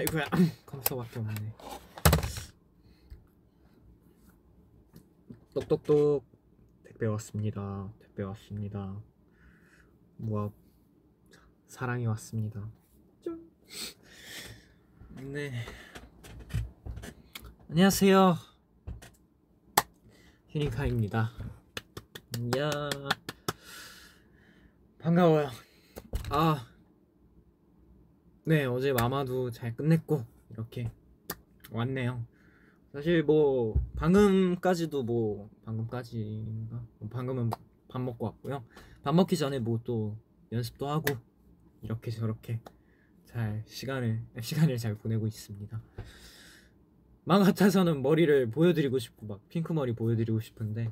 아이고야. 검사밖에 없네. 똑똑똑. 택배 왔습니다. 택배 왔습니다. 뭐야 사랑이 왔습니다. 네. 안녕하세요. 휴닝카입니다. 야 반가워요. 아 네, 어제 마마도 잘 끝냈고 이렇게 왔네요. 사실 뭐 방금까지도 뭐 방금까지인가? 뭐 방금은 밥 먹고 왔고요. 밥 먹기 전에 뭐 또 연습도 하고 이렇게 저렇게 잘 시간을 시간을 잘 보내고 있습니다. 마음 같아서는 머리를 보여드리고 싶고 막 핑크 머리 보여드리고 싶은데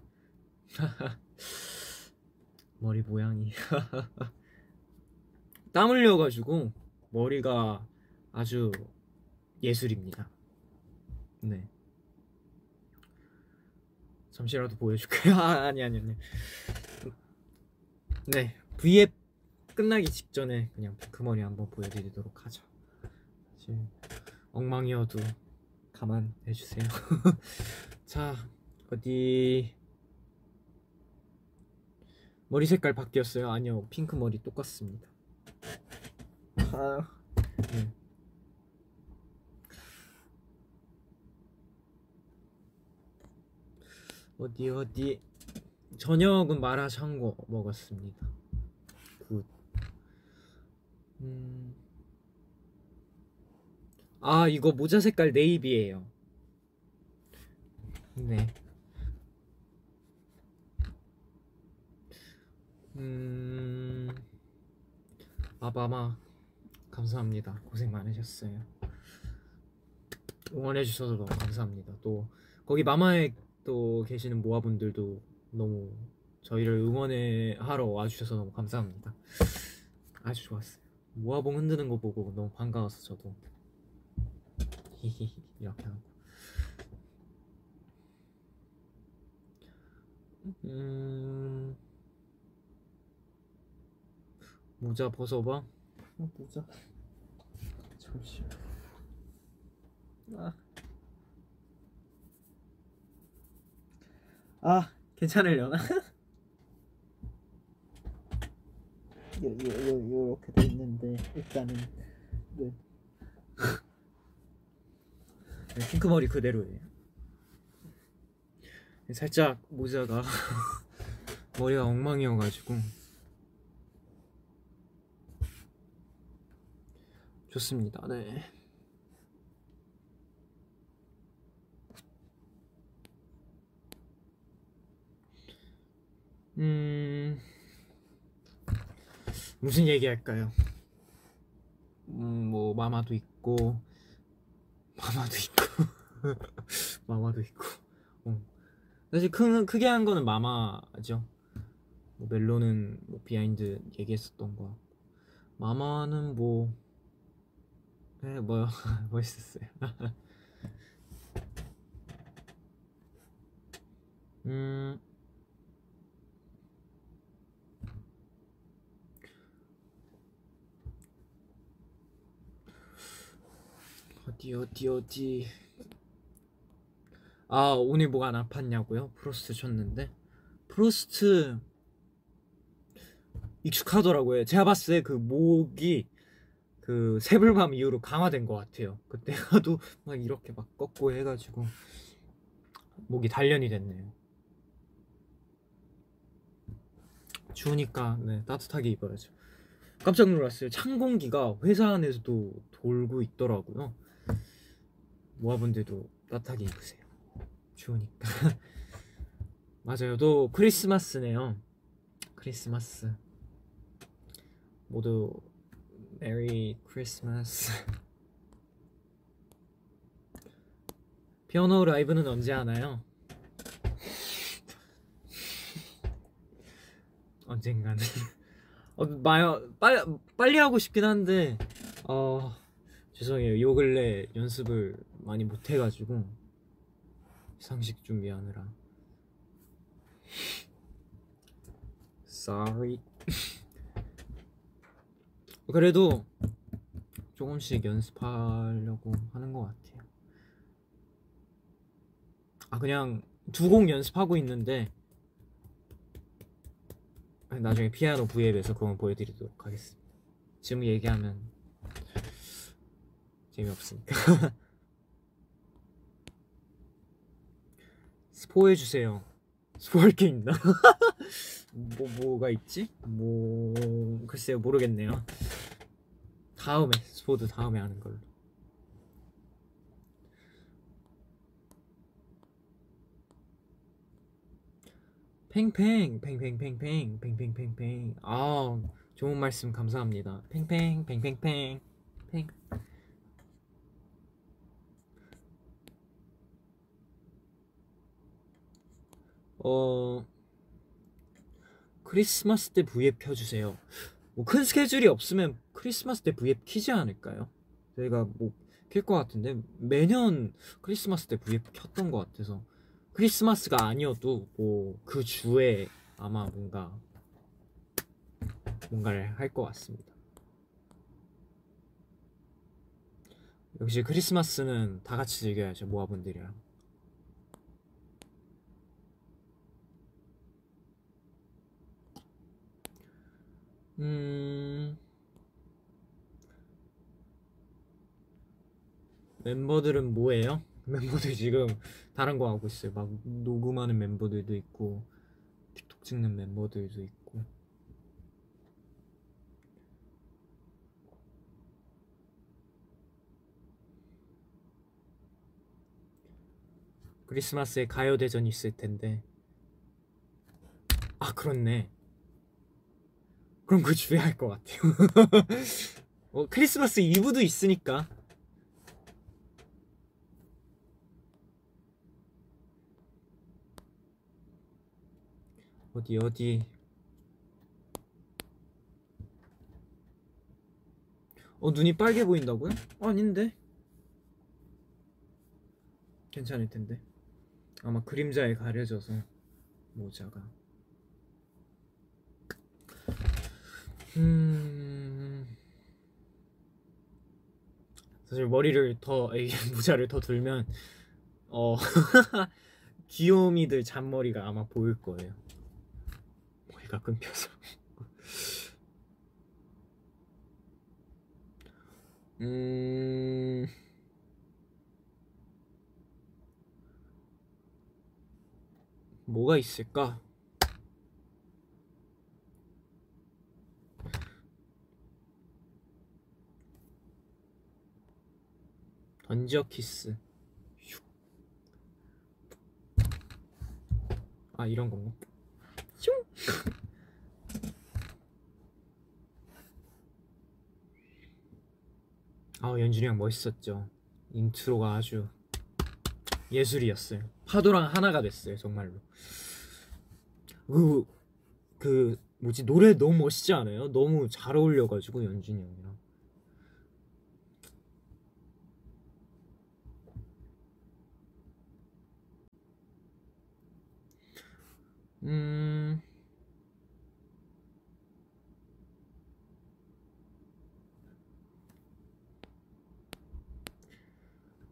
머리 모양이 땀 흘려가지고 머리가 아주 예술입니다. 네. 잠시라도 보여줄까요? 아, 아니 아니 아니. 네, V앱 끝나기 직전에 그냥 그 머리 한번 보여드리도록 하죠. 사실 엉망이어도 감안해 주세요. 자, 어디 머리 색깔 바뀌었어요? 아니요, 핑크 머리 똑같습니다. 아, 네. 어디 어디 저녁은 마라샹궈 먹었습니다. Good. 음. 아 이거 모자 색깔 네이비예요. 네. 음. 아바마 감사합니다. 고생 많으셨어요. 응원해 주셔서 너무 감사합니다. 또 거기 마마에 또 계시는 모아분들도 너무 저희를 응원해 하러 와주셔서 너무 감사합니다. 아주 좋았어요. 모아봉 흔드는 거 보고 너무 반가워서 저도 이렇게 하고 음 모자 벗어봐. 어, 모자. 잠시만. 아. 아, 괜찮으려나? 요, 요, 요, 요렇게 돼 있는데, 일단은, 네. 네, 핑크 머리 그대로예요. 살짝 모자가 머리가 엉망이어가지고 좋습니다. 네. 음 무슨 얘기할까요? 음, 뭐 마마도 있고 마마도 있고 마마도 있고 어. 사실 크, 크게 한 거는 마마죠. 뭐 멜로는 뭐 behind 얘기했었던 거. 마마는 뭐 네, 뭐 멋있었어요. 음. 어디 어디 어디 아 오늘 뭐가 안 아팠냐고요? 프로스트 쳤는데 프로스트 익숙하더라고요. 제가 봤을 때 그 목이 그 새불밤 이후로 강화된 것 같아요. 그때 가도 막 이렇게 막 꺾고 해가지고 목이 단련이 됐네요. 추우니까 네, 따뜻하게 입어야죠. 깜짝 놀랐어요. 찬 공기가 회사 안에서도 돌고 있더라고요. 모아분들도 따뜻하게 입으세요. 추우니까. 맞아요. 또 크리스마스네요. 크리스마스. 모두 메리 크리스마스. 피아노 라이브는 언제 하나요? 언젠가는 어, 마요 빨리 빨리 하고 싶긴 한데 어 죄송해요 요 근래 연습을 많이 못 해가지고 상식 준비하느라 sorry 그래도 조금씩 연습하려고 하는 것 같아요. 아 그냥 두 곡 연습하고 있는데 나중에 피아노 V앱에서 그건 보여드리도록 하겠습니다. 지금 얘기하면 재미없으니까. 스포해 주세요. 스포할 게 있나? 뭐 뭐가 있지? 뭐 글쎄요 모르겠네요. 다음에 스포도 다음에 하는 걸로. 팽팽 팽팽팽팽 팽팽팽팽 아 좋은 말씀 감사합니다. 팽팽 팽팽팽 팽. 어 크리스마스 때 V앱 켜주세요. 뭐 큰 스케줄이 없으면 크리스마스 때 V앱 키지 않을까요? 저희가 뭐 킬 것 같은데 매년 크리스마스 때 V앱 켰던 것 같아서 크리스마스가 아니어도 뭐 그 주에 아마 뭔가 뭔가를 할 것 같습니다. 역시 크리스마스는 다 같이 즐겨야죠 모아분들이랑. 음 멤버들은 뭐예요? 멤버들 지금 다른 거 하고 있어요. 막 녹음하는 멤버들도 있고 틱톡 찍는 멤버들도 있고. 크리스마스에 가요 대전 있을 텐데. 아 그렇네. 그럼 그 주에 할것 같아요. 어, 크리스마스 이브도 있으니까. 어디 어디 어 눈이 빨개 보인다고요? 아닌데 괜찮을 텐데 아마 그림자에 가려져서 모자가 음 사실 머리를 더이 모자를 더 들면 어 귀요미들 잔머리가 아마 보일 거예요. 머리가 끊겨서. 음. 뭐가 있을까? 던져 키스. 슉. 아 이런 건가? 슝. 아 연준이 형 멋있었죠. 인트로가 아주 예술이었어요. 파도랑 하나가 됐어요 정말로. 그, 그 뭐지 노래 너무 멋있지 않아요? 너무 잘 어울려가지고 연준이 형이랑. 음.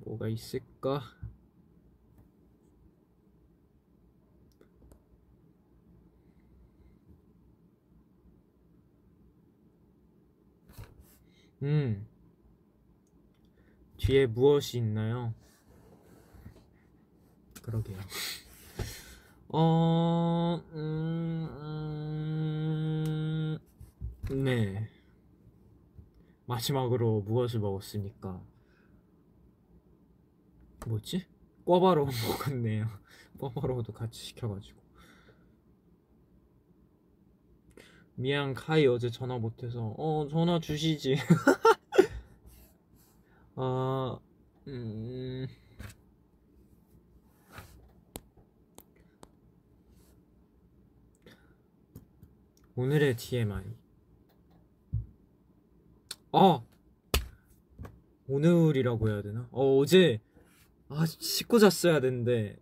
뭐가 있을까? 음. 뒤에 무엇이 있나요? 그러게요. 어, 음, 음, 네. 마지막으로 무엇을 먹었습니까? 뭐지? 꿔바로우 먹었네요. 꿔바로우도 같이 시켜가지고. 미안 카이 어제 전화 못해서 어 전화 주시지. 아 음. 오늘의 TMI. 아 오늘이라고 해야 되나? 어 어제 아 씻고 잤어야 되는데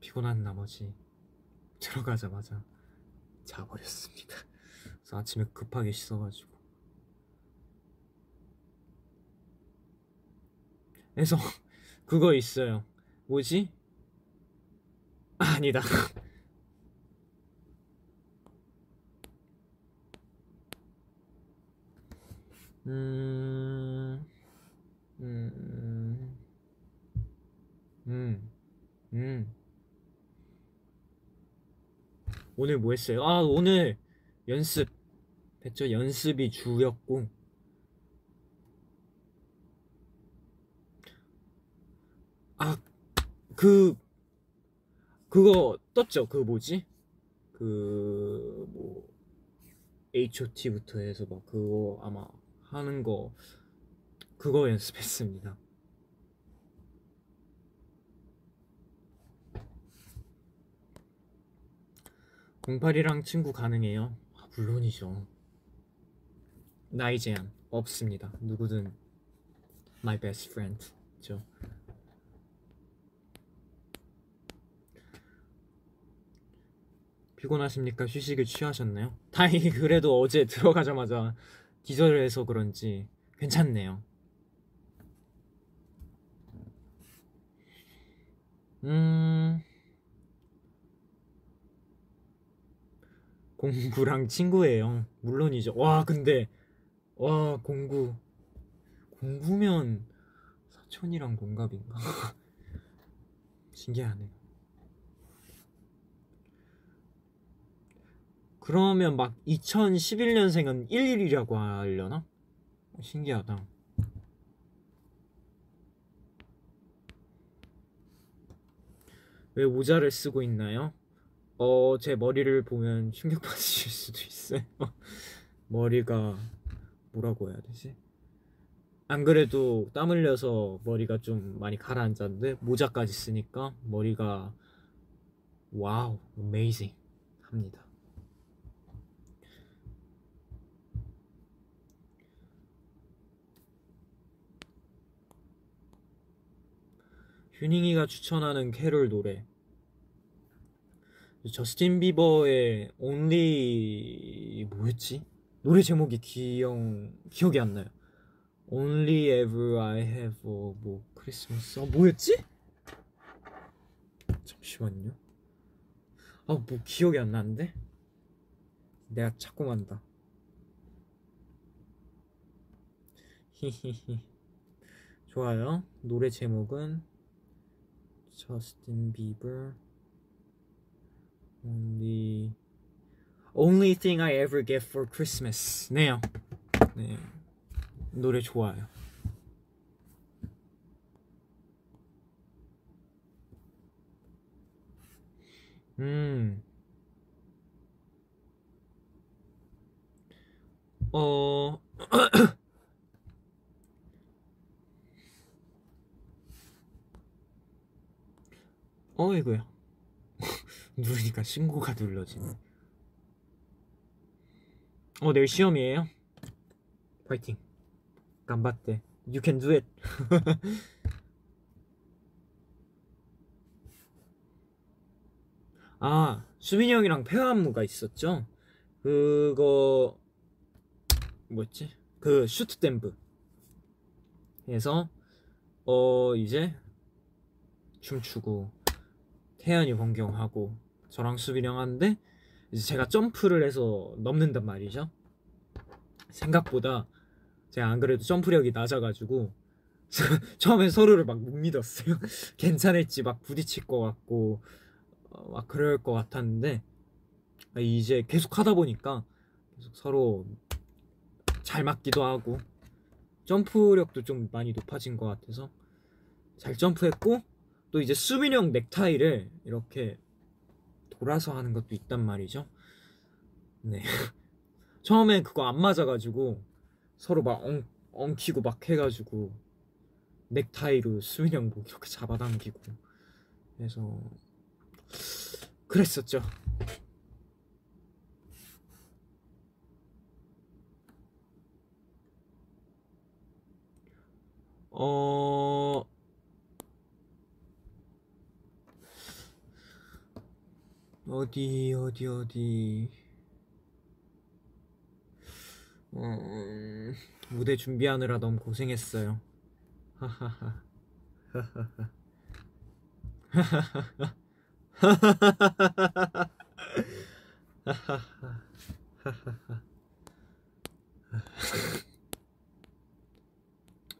피곤한 나머지 들어가자마자 자버렸습니다. 그래서 아침에 급하게 씻어가지고 해서 그거 있어요. 뭐지? 아, 아니다. 음, 음, 음, 음. 오늘 뭐 했어요? 아, 오늘 연습 했죠. 연습이 주였고. 아, 그, 그거 떴죠. 그 뭐지? 그, 뭐, HOT부터 해서 막 그거 아마 하는 거, 그거 연습했습니다. 공팔이랑 친구 가능해요? 아, 물론이죠. 나이 제한 없습니다. 누구든 my best friend죠. 피곤하십니까? 휴식을 취하셨나요? 다행히 그래도 어제 들어가자마자 기절을 해서 그런지 괜찮네요. 음. 공구랑 친구예요. 물론이죠. 와, 근데 와, 공구. 공구면 사촌이랑 동갑인가? 신기하네. 그러면 막 2011년생은 11이라고 하려나? 신기하다. 왜 모자를 쓰고 있나요? 어, 제 머리를 보면 충격 받으실 수도 있어요. 머리가 뭐라고 해야 되지? 안 그래도 땀 흘려서 머리가 좀 많이 가라앉았는데 모자까지 쓰니까 머리가 wow, amazing합니다. 휴닝이가 추천하는 캐롤 노래 저스틴 비버의 Only 뭐였지? 노래 제목이 기억 기억이 안 나요. Only ever I have 뭐 크리스마스 아 뭐였지? 잠시만요. 아 뭐 기억이 안 나는데 내가 자꾸 만다. 히히히 좋아요. 노래 제목은 저스틴 비버 Only Only thing I ever get for Christmas. 네요. 네. 노래 좋아요. 음. 어. 어이구야. 누르니까 신고가 눌러지네. 어, 내일 시험이에요? 파이팅. がんばって. You can do it. 아, 수빈이 형이랑 pair 안무가 있었죠? 그거 뭐였지? 그 슈트 댄브. 해서 어 이제 춤추고 태연이 변경하고 저랑 수빈이 형 하는데 이제 제가 점프를 해서 넘는단 말이죠. 생각보다 제가 안 그래도 점프력이 낮아가지고 처음에 서로를 막 못 믿었어요. 괜찮을지 막 부딪힐 것 같고 어, 막 그럴 것 같았는데 이제 계속 하다 보니까 계속 서로 잘 맞기도 하고 점프력도 좀 많이 높아진 것 같아서 잘 점프했고 또 이제 수빈이 형 넥타이를 이렇게 돌아서 하는 것도 있단 말이죠. 네. 처음엔 그거 안 맞아가지고 서로 막 엉, 엉키고 막 해가지고 넥타이로 수빈이 형목 이렇게 잡아당기고 그래서 그랬었죠. 어 어디 어디 어디 음, 무대 준비하느라 너무 고생했어요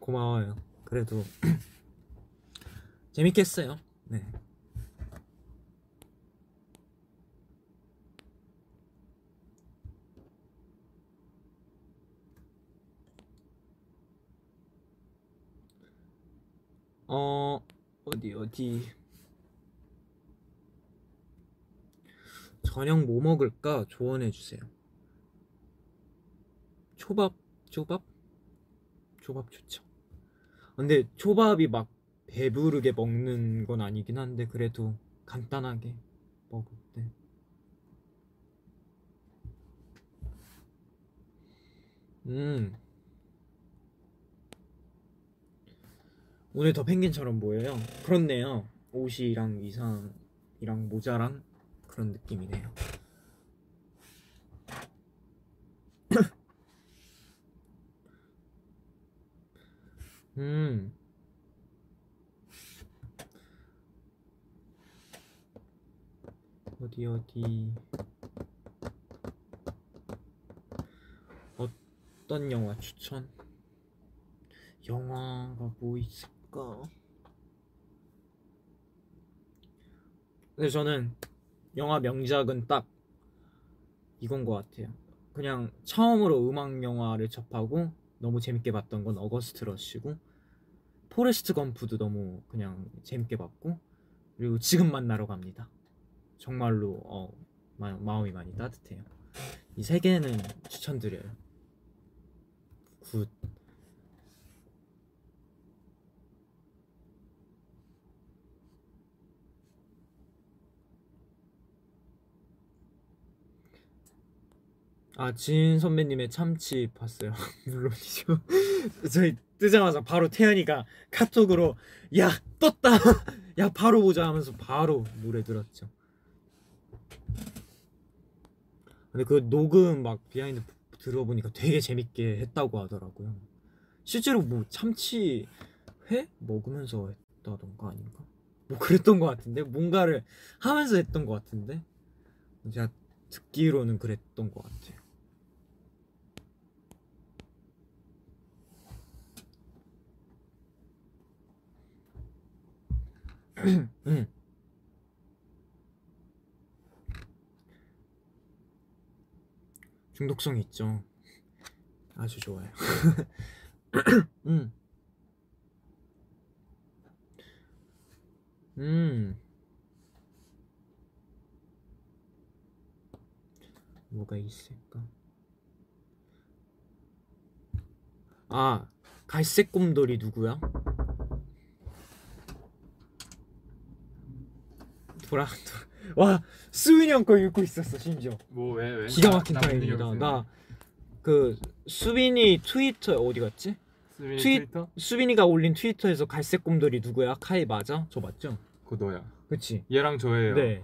고마워요. 그래도 재밌겠어요. 네. 어 어디 어디 저녁 뭐 먹을까 조언해 주세요. 초밥 초밥 초밥 좋죠. 근데 초밥이 막 배부르게 먹는 건 아니긴 한데 그래도 간단하게 먹을 때. 음. 오늘 더 펭귄처럼 보여요. 그렇네요. 옷이랑 의상이랑 모자랑 그런 느낌이네요. 음. 어디 어디 어떤 영화 추천? 영화가 뭐 있을까? 근데 저는 영화 명작은 딱 이건 것 같아요. 그냥 처음으로 음악 영화를 접하고 너무 재밌게 봤던 건 어거스트 러쉬고 포레스트 검프도 너무 그냥 재밌게 봤고 그리고 지금 만나러 갑니다. 정말로 어, 마, 마음이 많이 따뜻해요. 이 세 개는 추천드려요. Good. 아, 진 선배님의 참치 봤어요. 물론이죠. 저희 뜨자마자 바로 태현이가 카톡으로 야 떴다. 야 바로 보자 하면서 바로 노래 들었죠. 근데 그 녹음 막 behind 들어보니까 되게 재밌게 했다고 하더라고요. 실제로 뭐 참치 회 먹으면서 했다던가 아닌가? 뭐 그랬던 것 같은데 뭔가를 하면서 했던 것 같은데 제가 듣기로는 그랬던 것 같아요. 음. 중독성 있죠. 아주 좋아요. 음. 음. 뭐가 있을까? 아, 갈색 곰돌이 누구야? 돌아, 와, 수빈이 형 거 읽고 있었어, 심지어. 뭐왜 왜? 기가 막힌 나 타입입니다. 분위기 없어요. 나그 수빈이 트위터 어디 갔지? 수빈이 트윗- 트위터? 수빈이가 올린 트위터에서 갈색 곰돌이 누구야? 카이 맞아? 저 맞죠? 그거 너야. 그치? 얘랑 저예요. 네.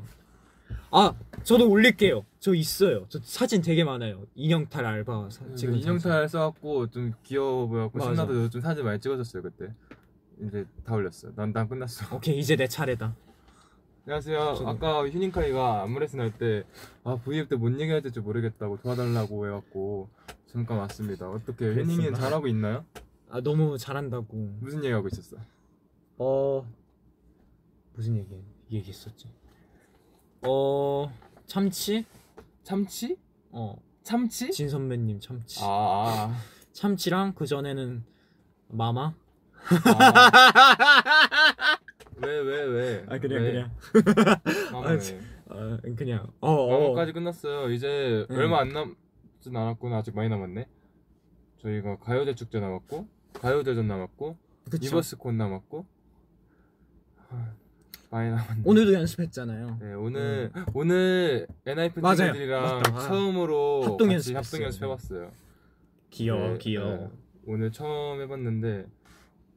아, 저도 올릴게요. 저 있어요. 저 사진 되게 많아요. 인형탈 알바 사, 지금 찍은 인형탈 써갖고 좀 귀여워 보였고 맞아. 신나도 좀 사진 많이 찍어줬어요 그때. 이제 다 올렸어. 난난 끝났어. 오케이, 이제 내 차례다. 안녕하세요. 저도. 아까 휴닝카이가 안무레슨 할때아 V앱 때 뭔 얘기해야 될지 모르겠다고 도와달라고 해갖고 잠깐 왔습니다. 어떻게 휴닝이는 그랬었나? 잘하고 있나요? 아, 너무 잘한다고. 무슨 얘기하고 있었어? 어, 무슨 얘기, 얘기했었지? 어, 참치? 참치? 어, 참치? 진 선배님 참치. 아, 아. 참치랑 그 전에는 마마. 아. 왜, 왜, 왜? 아 그냥 왜? 그냥. 마마 아, 왜? 아 그냥. 어. 어. 마마까지 끝났어요. 이제 응. 얼마 안 남진 않았구나. 아직 많이 남았네. 저희가 가요제 축제 남았고, 가요대전 남았고. 이버스콘 남았고, 하, 많이 남았네. 오늘도 연습했잖아요. 네, 오늘 오늘 NIF 맞아요. 친구들이랑. 아. 처음으로 합동 연습했어요. 합동 연습해봤어요. 귀여워 네, 귀여워. 네. 오늘 처음 해봤는데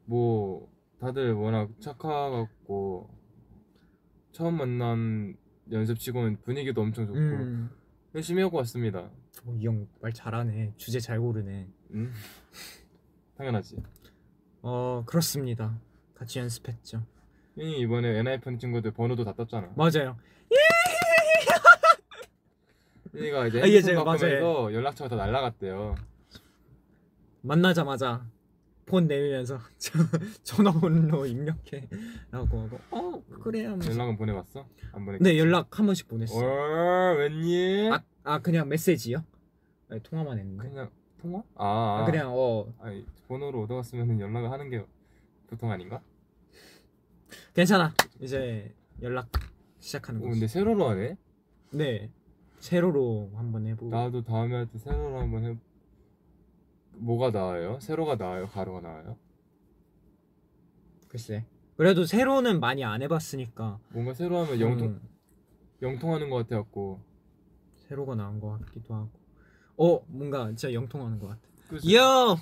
뭐 다들 워낙 착하갖고 처음 만난 연습치고는 분위기도 엄청 좋고 음. 열심히 하고 왔습니다. 어, 이형 말 잘하네. 주제 잘 고르네. 음. 당연하지. 어 그렇습니다. 같이 연습했죠. 형이 이번에 NIFN 친구들 번호도 다 떴잖아. 맞아요. 형이가 이제 아, 예, 핸드폰 제가 바꾸면서 연락처가 다 날라갔대요. 만나자마자 폰 내밀면서 저- 전화번호 입력해 라고 하고 어 그래 하면서 연락은 보내봤어? 안 보냈? 네 연락 한 번씩 보냈어요. 어, 웬일? 아, 아 그냥 메시지요? 네, 통화만 했는데. 그냥 통화? 아, 아, 그냥 어 아니 번호로 얻어갔으면 연락을 하는 게 보통 아닌가? 괜찮아 이제 연락 시작하는 오, 거지. 근데 세로로 하네. 네 세로로 한번 해보고. 나도 다음에 할 때 세로로 한번 해. 뭐가 나아요? 세로가 나아요? 가로가 나아요? 글쎄. 그래도 세로는 많이 안 해봤으니까. 뭔가 세로 하면 영통 음, 영통하는 것 같아갖고. 세로가 나은 것 같기도 하고. 어 뭔가 진짜 영통하는 것 같아. 그치? 요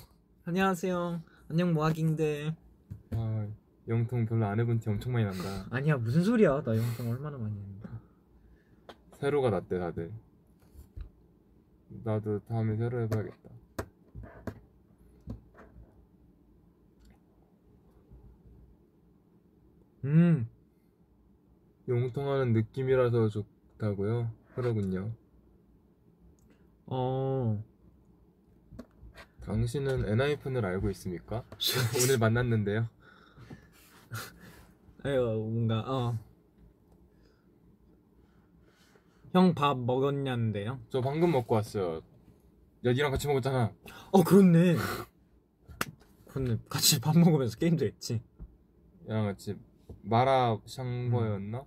안녕하세요. 안녕 모아깅들. 아, 영통 별로 안 해본 티 엄청 많이 난다. 아니야 무슨 소리야? 나 영통 얼마나 많이 했는데. 세로가 낫대 다들. 나도 다음에 세로 해봐야겠다. 음 영통하는 느낌이라서 좋다고요? 그러군요. 어. 당신은 엔하이픈을 알고 있습니까? 오늘 만났는데요. 아유 뭔가 어. 형 밥 먹었냐는데요? 저 방금 먹고 왔어요. 야, 니랑 같이 먹었잖아. 어 그렇네. 그렇네. 같이 밥 먹으면서 게임도 했지. 얘랑 같이 마라 샹궈였나?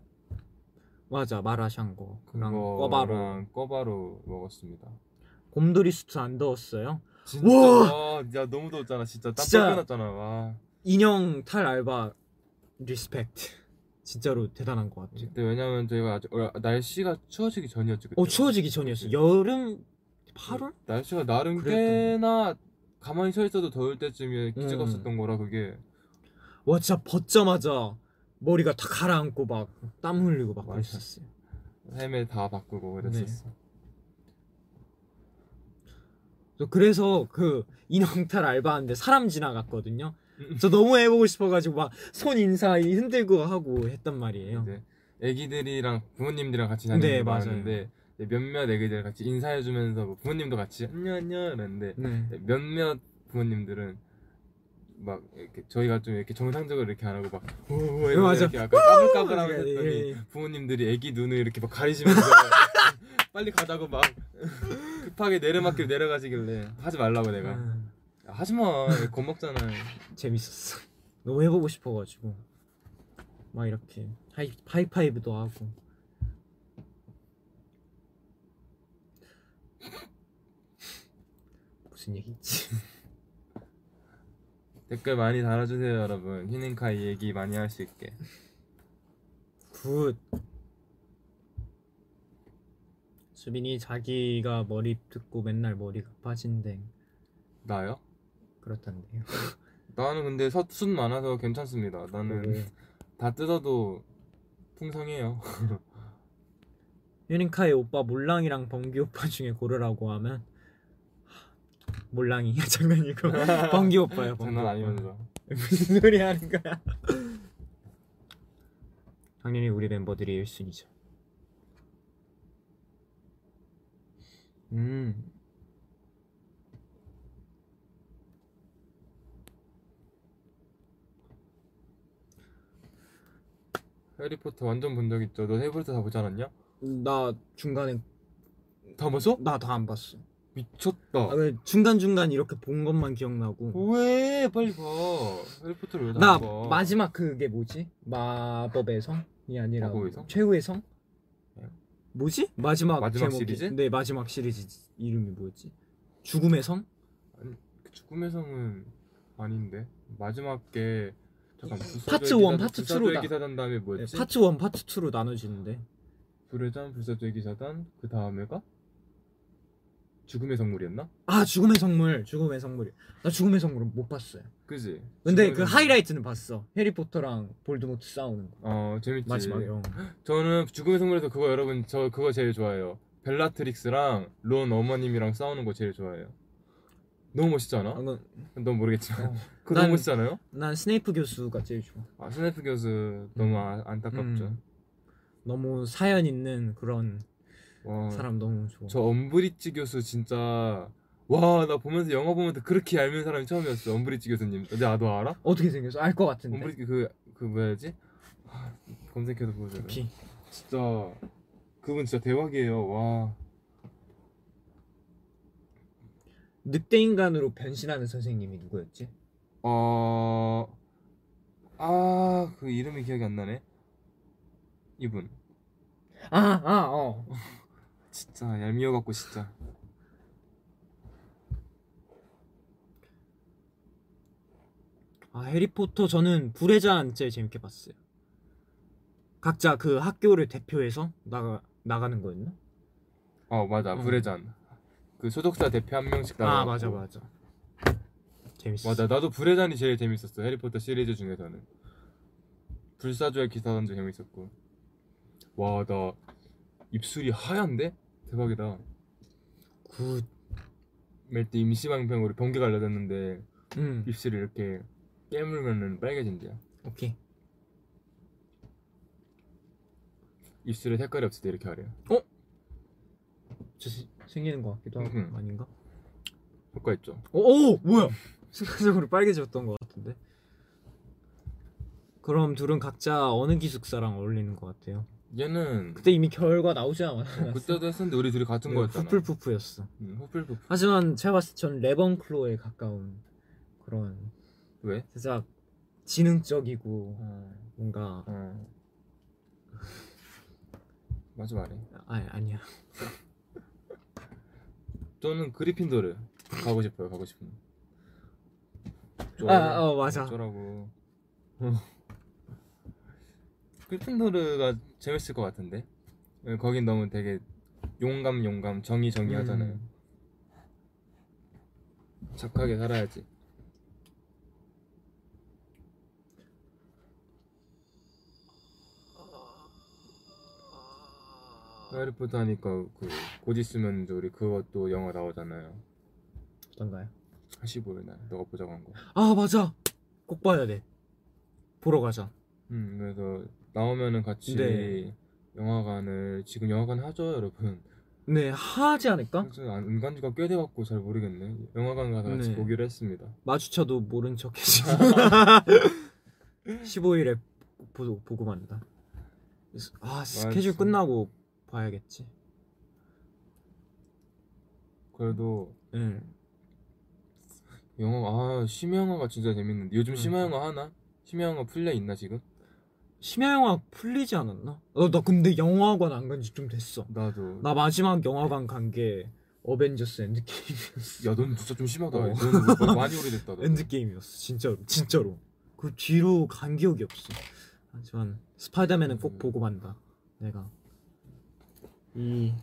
맞아 마라샹궈. 그랑 그거랑 꺼바로. 꺼바로 먹었습니다. 곰돌이 수트 안 더웠어요? 진짜! 와, 야 너무 더웠잖아. 진짜 땀 진짜. 뻘뻘 났잖아. 와. 인형 탈 알바 respect. 진짜로 대단한 것 같아요. 그때 왜냐면 저희가 아직 어, 날씨가 추워지기 전이었지 그때. 어 추워지기 전이었어. 여름 8월? 날씨가 나름 그랬던 꽤나 가만히 서 있어도 더울 때쯤에 음. 찍었었던 거라 그게 와 진짜 벗자마자 머리가 다 가라앉고 막 땀 흘리고 막 맞아. 그랬었어요. 헬멧 다 바꾸고 그랬었어. 저 그래서 그 인형탈 알바하는데 사람 지나갔거든요. 저 너무 해보고 싶어가지고 막 손 인사 흔들고 하고 했단 말이에요. 이제 애기들이랑 부모님들이랑 같이 다니는 네, 이제 몇몇 애기들 같이 인사해주면서 뭐 부모님도 같이 안녕 안녕 이랬는데 네. 몇몇 부모님들은 막 이렇게 저희가 좀 이렇게 정상적으로 이렇게 안 하고 막 오오 네, 맞아. 이렇게 약간 까불까불하면서 예, 했더니 예, 예. 부모님들이 애기 눈을 이렇게 막 가리시면서 빨리 가자고 막 급하게 내려막길 내려가시길래 하지 말라고 내가 음, 야, 하지 마 겁먹잖아 재밌었어. 너무 해보고 싶어가지고 막 이렇게 하이 하이파이브도 하고. 무슨 얘기지? 댓글 많이 달아주세요 여러분 히닝카이 얘기 많이 할 수 있게 Good. 수빈이 자기가 머리 뜯고 맨날 머리가 빠진대. 나요? 그렇단데요. 나는 근데 서- 숱 많아서 괜찮습니다 나는 오. 다 뜯어도 풍성해요 휴닝카이 오빠 몰랑이랑 범기 오빠 중에 고르라고 하면 하, 몰랑이 장난이고 범기 오빠요. 범기 장난. 아니면서 무슨 소리 하는 거야? 당연히 우리 멤버들이 1순위죠. 음. 해리포터 완전 본 적 있죠? 너 해리포터 다 보지 않았냐? 나 중간에 다 봤어? 나 다 안 봤어. 미쳤다 아, 왜 중간 중간 이렇게 본 것만 기억나고. 왜 빨리 봐 해리포터를 왜다나 봐? 마지막 그게 뭐지? 마법의 성이 아니라 마법의 성? 최후의 성? 네. 뭐지? 마지막 마지막 제목이- 시리즈? 네 마지막 시리즈 이름이 뭐였지? 죽음의 성? 그 죽음의 성은 아닌데 마지막 게 잠깐 part one, part two로 나- 기사단 다음에 네, 뭐였지? 파트 1, 파트 2로 나눠지는데 불의 전 불사조의 기사단 그 다음에가 죽음의 성물이었나? 아 죽음의 성물 죽음의 성물 나 죽음의 성물은 못 봤어요 그지? 근데 그. 하이라이트는 봤어 해리포터랑 볼드모트 싸우는 거어 재밌지 마지막에 어. 저는 죽음의 성물에서 그거 여러분 저 그거 제일 좋아해요 벨라트릭스랑 론 어머님이랑 싸우는 거 제일 좋아해요 너무 멋있지 않아? 아, 그, 너무 모르겠지만 어. 난- 너무 멋있지 않아요? 난 스네이프 교수가 제일 좋아. 아 스네프 교수 너무 아, 안타깝죠. 음. 너무 사연 있는 그런 와, 사람 너무 좋아. 저 엄브리지 교수 진짜 와 나 보면서 영화 보면서 그렇게 얄미운 사람이 처음이었어. 엄브리지 교수님. 나도 알아? 어떻게 생겼어? 알 것 같은데. 엄브리지 그그 뭐야지? 아, 검색해서 보여줘. 피. 진짜 그분 진짜 대박이에요. 와. 늑대 인간으로 변신하는 선생님이 누구였지? 어. 아, 그 이름이 기억이 안 나네. 이분. 아, 아, 어. 진짜 얄미워 갖고 진짜. 아, 해리포터 저는 불의 잔 제일 재밌게 봤어요. 각자 그 학교를 대표해서 나가 나가는 거였나? 어, 맞아. 어. 불의 잔. 그 소속사 대표 한 명씩 나가. 아, 맞아, 맞아. 재밌어. 맞아. 나도 불의 잔이 제일 재밌었어. 해리포터 시리즈 중에서는. 불사조의 기사단도 재밌었고. 와, 나 입술이 하얀데? 대박이다. Good. 멜때 임시방편으로 변기 갈라졌는데 음. 입술이 이렇게 깨물면은 빨개진대요. 오케이. 입술에 색깔이 없을 때 이렇게 하래요. 저 시- 생기는 것 같기도 하고 음. 아닌가? 효과 있죠. 오, 오 뭐야? 순간적으로 빨개졌던 것 같은데. 그럼 둘은 각자 어느 기숙사랑 어울리는 것 같아요? 얘는 그때 이미 결과 나오지 않았어? 어, 그때도 했었는데 우리 둘이 같은 거였잖아. 후플푸프였어. 응, 후플푸프. 하지만 제가 봤을 때 전 레번클로에 가까운 그런 왜? 살짝 지능적이고 어. 뭔가 어. 맞아 말해. 아니 아니야. 저는 그리핀도르 가고 싶어요. 가고 싶은. 아, 어, 맞아. 어쩌라고. 그리핀도르가 재밌을 것 같은데. 예, 거긴 너무 되게 용감 용감 정의 정의 하잖아요. 음. 착하게 살아야지. 해리포터 하니까 그곧 있으면 우리 그것도 영화 나오잖아요. 어떤가요? 15일 날 너가 보자고 한 거. 아 맞아. 꼭 봐야 돼. 보러 가자. 음 그래서 나오면은 같이 네. 영화관을 지금 영화관 하죠 여러분. 네 하지 않을까? 안- 안 간 지가 꽤 돼갖고 잘 모르겠네. 영화관 가서 같이 네. 보기로 했습니다. 마주쳐도 모른 척 해지. 15일에 보고 보고 만다. 아 스케줄 맞아. 끝나고 봐야겠지. 그래도 응. 영화 아 심야 영화가 진짜 재밌는데 요즘 응. 심야 영화 하나? 심야 영화 풀려 있나 지금? 심야 영화 풀리지 않았나? 어, 나 근데 영화관 안 간 지 좀 됐어. 나도. 나 마지막 영화관 간 게 어벤져스 엔드게임이었어. 야, 넌 진짜 좀 심하다. 어. 너는 뭐 많이 오래됐다. 너. 엔드게임이었어. 진짜로. 진짜로. 그 뒤로 간 기억이 없어. 하지만 스파이더맨은 꼭 음. 보고 만다. 내가 이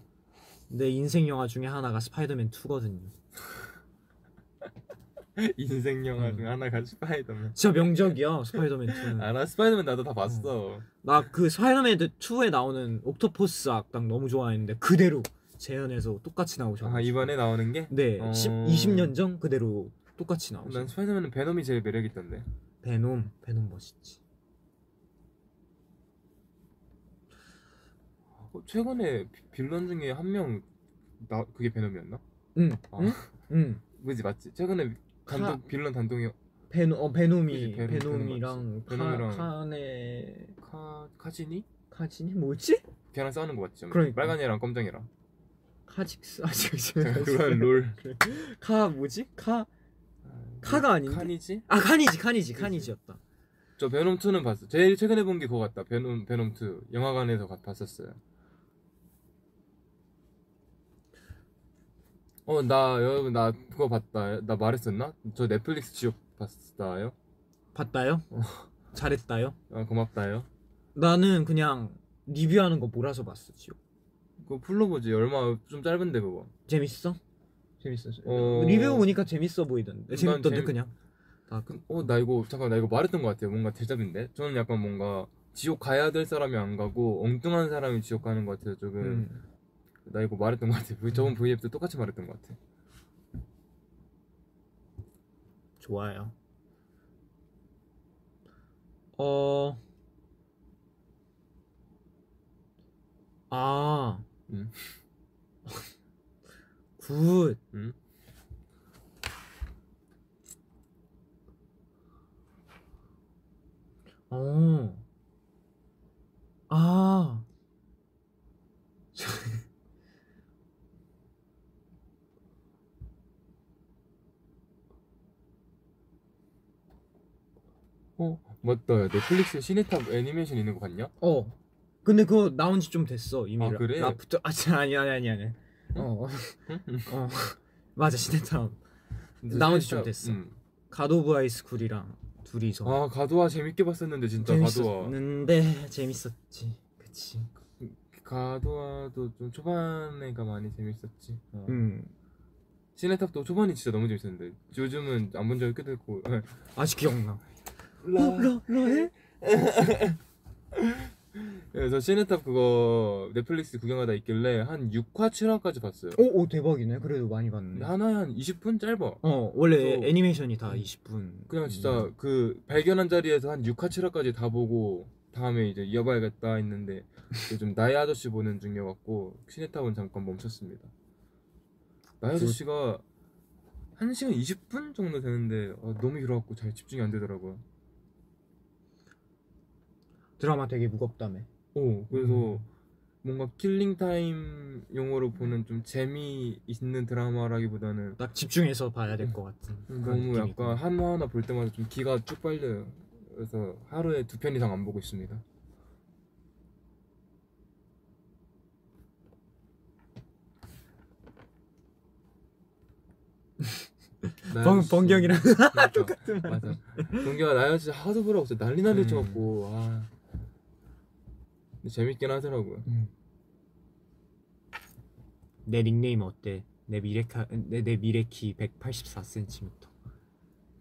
내 인생 영화 중에 하나가 스파이더맨 2거든요. 인생 영화 음. 중에 하나가 스파이더맨. 진짜 명작이야 스파이더맨 2는. 아, 나 스파이더맨 나도 다 봤어. 나 그 스파이더맨 2에 나오는 옥토퍼스 악당 너무 좋아했는데 그대로 재현해서 똑같이 나오셔. 아, 이번에 나오는 게? 네, 어. 10, 20년 전 그대로 똑같이 나오셔. 난 스파이더맨은 베놈이 제일 매력 있던데. 베놈, 베놈 멋있지. 어, 최근에 비- 빌런 중에 한 명 나 그게 베놈이었나? 응, 아. 응, 응. 그지 맞지? 최근에 단독 빌런 단독이 베놈, 어, 베놈이 베놈, 베놈이랑 카, 베놈이랑- 카네 카 카지니? 카진이 뭐지? 걔랑 싸우는 거 맞지? 그러니까. 빨간이랑 검정이랑. 카직스 아 지금 그건 롤. 카 뭐지? 카 카가 아닌데? 칸이지? 아 칸이지 칸이지. 칸이지였다. 저 베놈 2는 봤어. 제일 최근에 본 게 그거 같다. 베놈 베놈 2 영화관에서 가- 봤었어요. 어 나 여러분 나 그거 봤다. 나 말했었나? 저 넷플릭스 지옥 봤어요. 봤다요? 어. 잘했다요? 아 고맙다요. 나는 그냥 리뷰하는 거 몰아서 봤어 지금. 그거 풀로 보지. 얼마 좀 짧은데 그거. 재밌어? 재밌어. 어. 리뷰 보니까 재밌어 보이던데. 난 재밌던데 재밌- 그냥. 아, 그, 어 나 이거 잠깐 나 이거 말했던 것 같아요. 뭔가 대잡인데. 저는 약간 뭔가 지옥 가야 될 사람이 안 가고 엉뚱한 사람이 지옥 가는 것 같아서 조금 음. 나 이거 말했던 것 같아. 저번 V앱도 똑같이 말했던 것 같아. 좋아요. 어, 아, 음. 굿. 음. 어, 아, 어 맞다 넷플릭스에 시네탑 애니메이션 있는 거 봤냐? 어. 근데 그거 나온 지 좀 됐어 이미. 아, 라- 그래? 라프터 아 아니 아니 아니 아니. 어, 어, 어. 맞아 신의 탑. 나온 지 좀 신의 탑, 됐어. 음. 갓 오브 하이스쿨이랑 둘이서 아 가도아 재밌게 봤었는데 진짜 가도아 재밌었는데 재밌었지. 그치. 갓오하도 좀 초반에가 많이 재밌었지 어. 음. 신의 탑도 초반이 진짜 너무 재밌었는데 요즘은 안본 지가 꽤 됐고 아직 기억나. 라- 라해? 그래서 시네탑 그거 넷플릭스 구경하다 있길래 한 6화 7화까지 봤어요 오, 오 대박이네. 그래도 많이 봤네. 하나에 한 20분 짧아 어 원래 그래서- 애니메이션이 다 20분. 그냥 진짜 그 발견한 자리에서 한 6화 7화까지 다 보고 다음에 이제 이어봐야겠다 했는데 요즘 나의 아저씨 보는 중이어갖고 시네탑은 잠깐 멈췄습니다 나의 아저씨가 1시간 20분 정도 되는데 아, 너무 길어갖고 잘 집중이 안 되더라고요 드라마 되게 무겁다며. 오 그래서 음. 뭔가 killing time 용으로 보는 좀 재미 있는 드라마라기보다는 딱 집중해서 봐야 될 것 같은. 그런 너무 느낌이고. 약간 하나 하나 볼 때마다 좀 기가 쭉 빨려요 그래서 하루에 두 편 이상 안 보고 있습니다 번 번경이랑 똑같은 맞아 번경아 나야 진짜 하도 보라고 진짜 난리 난리 음. 쳐갖고 아 근데 재밌긴 하더라고요 내 닉네임 어때? 내 미래카 내, 내 미래키 184cm.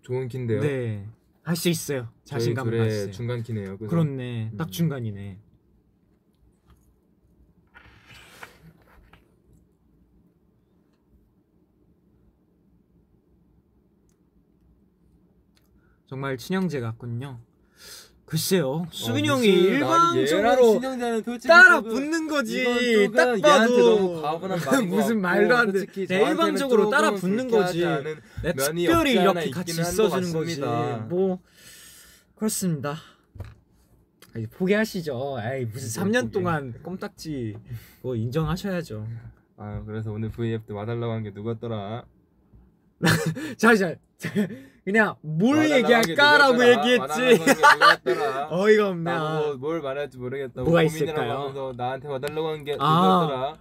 좋은 키인데요 네. 할 수 있어요. 저희 자신감 둘의 가지세요. 중간 키네요 그래서 그렇네. 음. 딱 중간이네. 정말 친형제 같군요. 글쎄요. 수빈이 어, 형이 무슨 일방적으로 따라 붙는 거지. 딱 봐도 무슨 말도 안 돼. 저한테는 일방적으로 따라 붙는 거지. 내 특별히 이렇게 같이 있어주는 거지. 뭐 그렇습니다. 아니, 포기하시죠. 에이 무슨 뭘 3년 포기해. 동안 껌딱지 뭐 인정하셔야죠. 아 그래서 오늘 V앱 때 와달라고 한 게 누구였더라 자, 자, 자, 그냥 뭘 와달라고 얘기할까라고? 얘기했지. 어이가 없네. 나보고 뭘 말할지 모르겠다고 뭐가 있을까요? 나한테 와달라고 한게 아.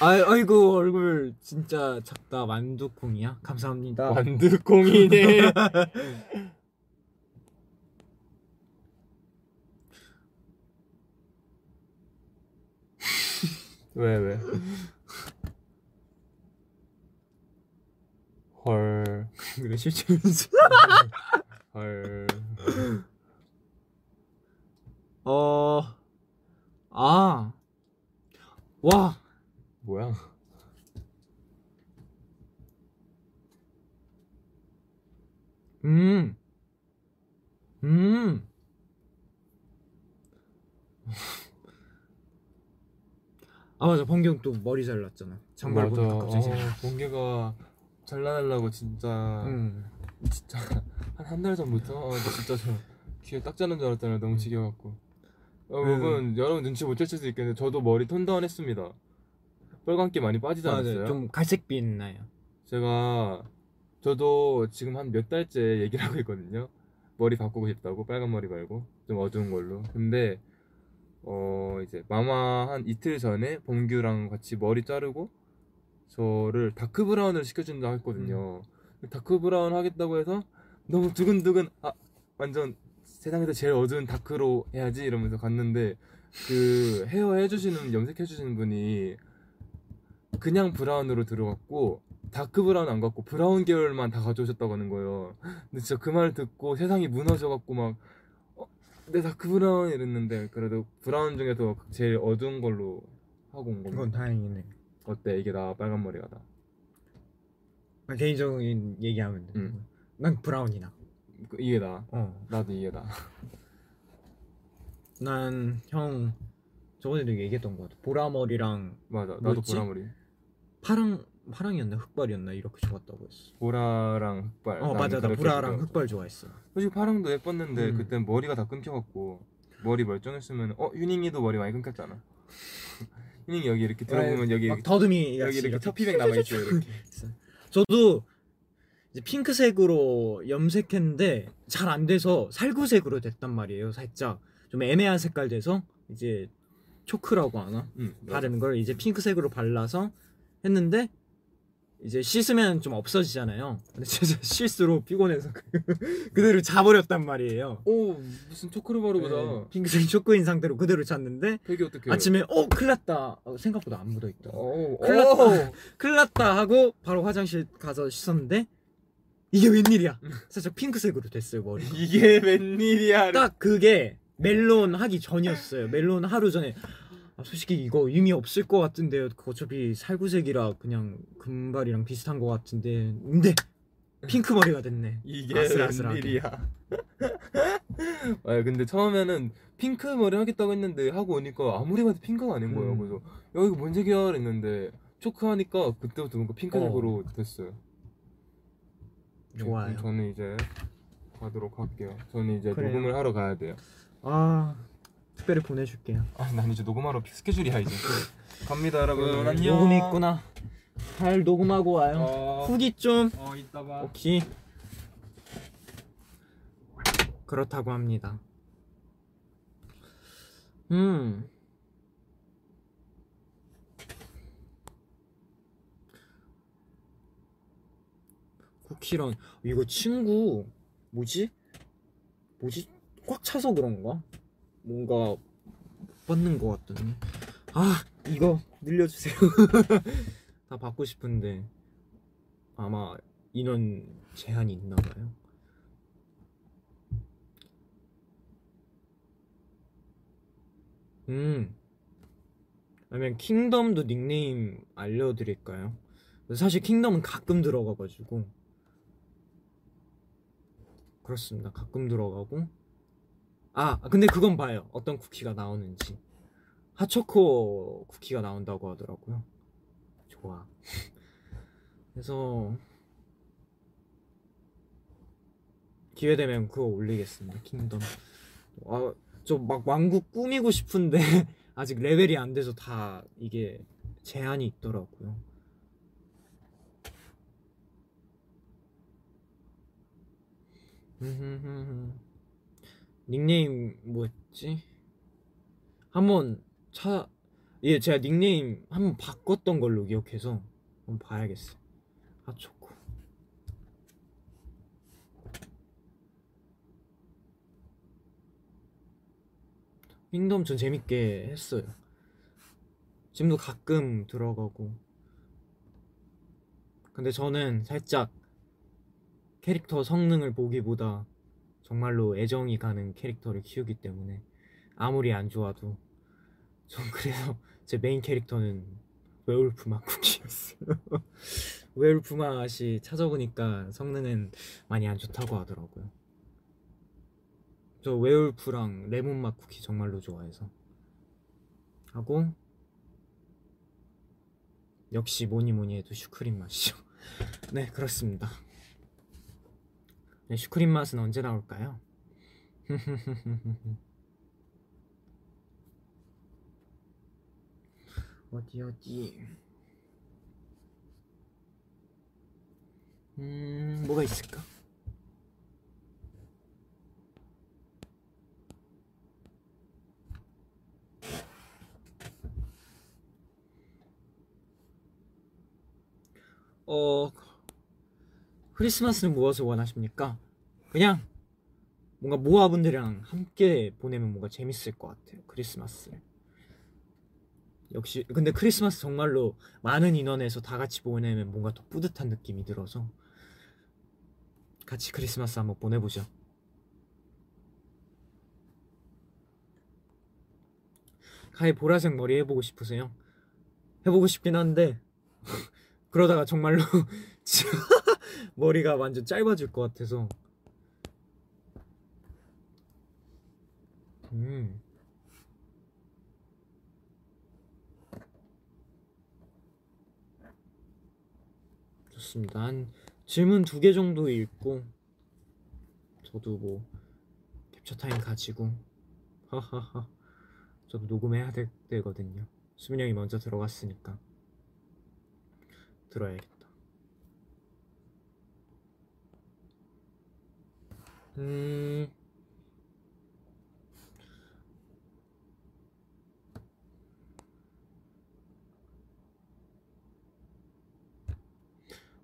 아, 아이고 얼굴 진짜 작다 만두콩이야. 감사합니다. 완두콩이네 왜 왜? 헐. 그래 실제로 헐. 어, 아, 와, 뭐야? 음, 음. 아 맞아 번경 또 머리 잘랐잖아 장발 맞아. 보니까 갑자기 어, 번개가 잘라달라고 진짜 음. 진짜 한 한 달 전부터 어, 나 진짜 저 귀에 딱 자른 줄 알았잖아요. 너무 지겨웠고. 여러분 여러분 눈치 못 챘을 수도 있겠는데 저도 머리 톤다운 했습니다. 빨간기 많이 빠지지 않았어요? 맞아요 좀 갈색빛 나요 제가 저도 지금 한 몇 달째 얘기를 하고 있거든요. 머리 바꾸고 싶다고 빨간 머리 말고 좀 어두운 걸로. 근데 어 이제 마마 한 이틀 전에 범규랑 같이 머리 자르고 저를 dark brown을 시켜준다 했거든요. dark brown 하겠다고 해서 너무 두근두근 아 완전 세상에서 제일 어두운 dark로 해야지 이러면서 갔는데 그 헤어 해주시는 염색해주시는 분이 그냥 brown으로 들어갔고 dark brown 안 갖고 brown 계열만 다 가져오셨다고 하는 거예요. 근데 진짜 그 말 듣고 세상이 무너져갖고 막 어, 내 dark brown 이랬는데 그래도 brown 중에서 제일 어두운 걸로 하고 온 겁니다. 그건 다행이네 어때 이게 나 빨간 머리가 나. 아, 개인적인 얘기하면 돼. 음. 난 brown이 나. 그- 이게 나. 어. 나도 이게 나. 난 형 저번에도 얘기했던 것 같아. 보라 머리랑 맞아. 나도 뭐였지? 보라 머리. 파랑 파랑이었나 흑발이었나 이렇게 좋았다고 했어. 보라랑 흑발. 어 나는 맞아 나 그렇게 보라랑. 흑발 좋아했어. 솔직히 파랑도 예뻤는데 음. 그때 머리가 다 끊겨갖고 머리 멀쩡했으면 어 휴닝이도 머리 많이 끊겼잖아. 휴닝이 여기 이렇게 들어보면 여기 막 더듬이 여기 이렇게 터피백 남아 있어요. 이렇게. 저도 이제 핑크색으로 염색했는데 잘 안 돼서 살구색으로 됐단 말이에요. 살짝 좀 애매한 색깔 돼서 이제 초크라고 하나 응. 맞아. 바르는 걸 이제 핑크색으로 발라서 했는데 이제 씻으면 좀 없어지잖아요. 근데 진짜 실수로 피곤해서 그- 그대로 자버렸단 말이에요. 오 무슨 초크를 바르고자. 네, 핑크색 초크인 상태로 그대로 잤는데 되게 어떻게? 아침에 어 큰일났다 어, 생각보다 안 묻어있다 오. 큰일 났다. 오. 큰일났다 하고 바로 화장실 가서 씻었는데 이게 웬일이야 살짝 핑크색으로 됐어요 머리 이게 웬일이야. 딱 그게 멜론 하기 전이었어요 멜론 하루 전에 아, 솔직히 이거 의미 없을 것 같은데요 그거 어차피 살구색이라 그냥 금발이랑 비슷한 것 같은데 근데 핑크 머리가 됐네 이게. 웬일이야. 아 근데 처음에는 핑크 머리 하겠다고 했는데 하고 오니까 아무리 봐도 핑크가 아닌 거예요. 음. 그래서 야 이거 뭔 색이야 그랬는데 초크 하니까 그때부터 뭔가 핑크색으로 됐어요. 네, 좋아요. 저는 이제 가도록 할게요. 저는 이제 그래요. 녹음을 하러 가야 돼요. 아 특별히 보내줄게요 아, 난 이제 녹음하러 스케줄이야 이제. 갑니다 여러분. 음, 안녕. 녹음이 있구나 잘 녹음하고 와요 어, 후기 좀 어 이따 봐. 오케이 그렇다고 합니다. 음. 쿠키런 이거 친구 뭐지? 뭐지? 꽉 차서 그런가? 뭔가 못 받는 것 같더니 아 이거 늘려주세요. 다 받고 싶은데 아마 인원 제한이 있나 봐요. 음. 아니면 킹덤도 닉네임 알려드릴까요? 사실 킹덤은 가끔 들어가가지고 그렇습니다. 가끔 들어가고 아 근데 그건 봐요. 어떤 쿠키가 나오는지 핫초코 쿠키가 나온다고 하더라고요. 좋아. 그래서 기회 되면 그거 올리겠습니다. 킹덤. 아, 저막 왕국 꾸미고 싶은데 아직 레벨이 안 돼서 다 이게 제한이 있더라고요. 닉네임 뭐였지? 한번 차, 예, 제가 닉네임 한번 바꿨던 걸로 기억해서 한번 봐야겠어요. 핫초코. 킹덤 전 재밌게 했어요. 지금도 가끔 들어가고. 근데 저는 살짝 캐릭터 성능을 보기보다 정말로 애정이 가는 캐릭터를 키우기 때문에 아무리 안 좋아도 전 그래서 제 메인 캐릭터는 웨어울프 맛 쿠키였어요. 웨어울프 맛이 찾아보니까 성능은 많이 안 좋다고 하더라고요. 저 웨울프랑 레몬 맛 쿠키 정말로 좋아해서 하고 역시 뭐니 뭐니 해도 슈크림 맛이죠. 네 그렇습니다. 네, 슈크림 맛은 언제 나올까요? 어디 어디 음 뭐가 있을까? 어 크리스마스는 무엇을 원하십니까? 그냥 뭔가 모아분들이랑 함께 보내면 뭔가 재밌을 것 같아요 크리스마스를 역시 근데 크리스마스 정말로 많은 인원에서 다 같이 보내면 뭔가 더 뿌듯한 느낌이 들어서 같이 크리스마스 한번 보내보죠 가히 보라색 머리 해보고 싶으세요? 해보고 싶긴 한데 그러다가 정말로 머리가 완전 짧아질 것 같아서. 음. 좋습니다. 한 질문 두 개 정도 읽고 저도 뭐 캡처 타임 가지고. 하하하. 저도 녹음해야 될 때거든요. 수민 형이 먼저 들어갔으니까. 들어야겠다 음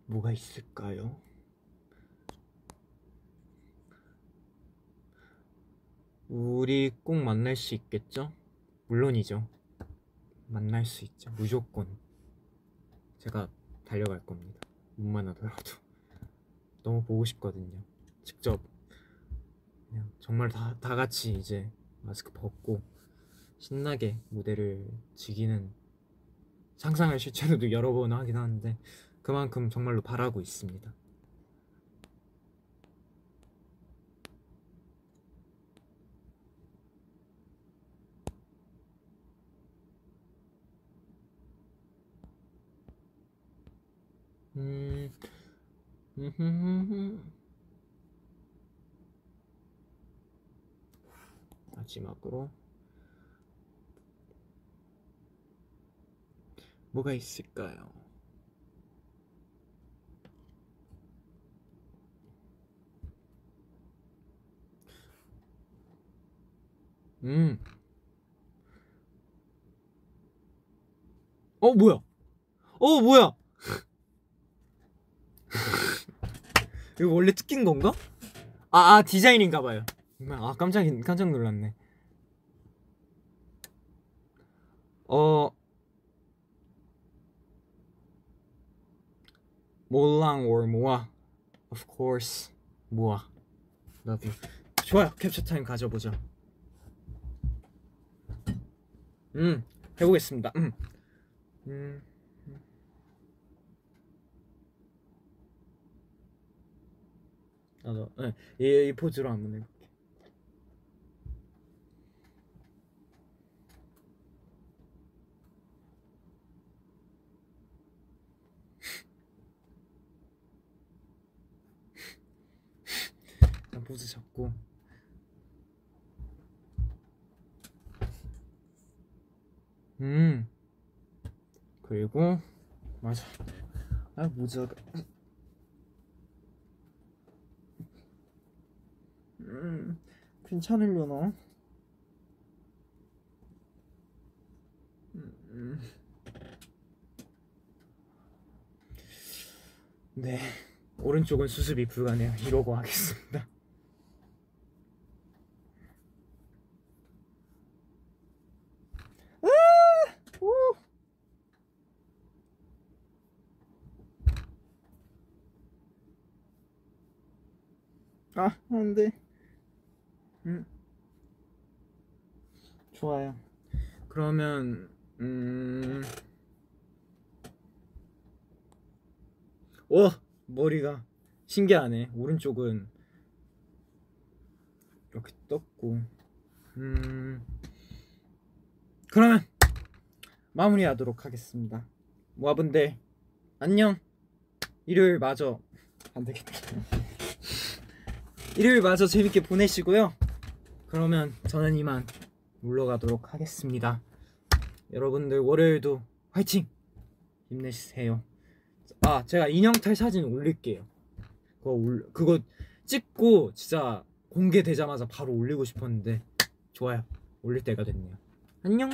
뭐가 있을까요? 우리 꼭 만날 수 있겠죠? 물론이죠. 만날 수 있죠. 무조건. 제가 달려갈 겁니다. 못 만나더라도. 너무 보고 싶거든요. 직접. 그냥 정말 다, 다 같이 이제 마스크 벗고 신나게 무대를 즐기는 상상을 실제로도 여러 번 하긴 하는데 그만큼 정말로 바라고 있습니다. 음, 마지막으로 뭐가 있을까요? 음. 어 뭐야? 어 뭐야? 이거 원래 뜯긴 건가? 아, 아 디자인인가 봐요. 아 깜짝 깜짝 놀랐네. 어 몰랑 or 모아. Of course 모아. love you 좋아요 캡처 타임 가져보죠 음 해보겠습니다. 음. 음. 나도 네, 이, 이 포즈로 한번 해볼게. 일단 포즈 잡고. 음. 그리고 맞아. 아 모자가 음 괜찮으려나? 음, 음. 네. 오른쪽은 수습이 불가네요. 이러고 하겠습니다 아, 안 돼. 음. 좋아요. 그러면, 음. 오! 머리가 신기하네. 오른쪽은 이렇게 떴고. 음. 그러면 마무리하도록 하겠습니다. 모아분들, 안녕! 일요일 마저 안 되겠다. 일요일 마저 재밌게 보내시고요. 그러면 저는 이만 물러가도록 하겠습니다. 여러분들 월요일도 화이팅! 힘내세요. 아 제가 인형탈 사진 올릴게요. 그거 올 그거 찍고 진짜 공개되자마자 바로 올리고 싶었는데 좋아요. 올릴 때가 됐네요. 안녕.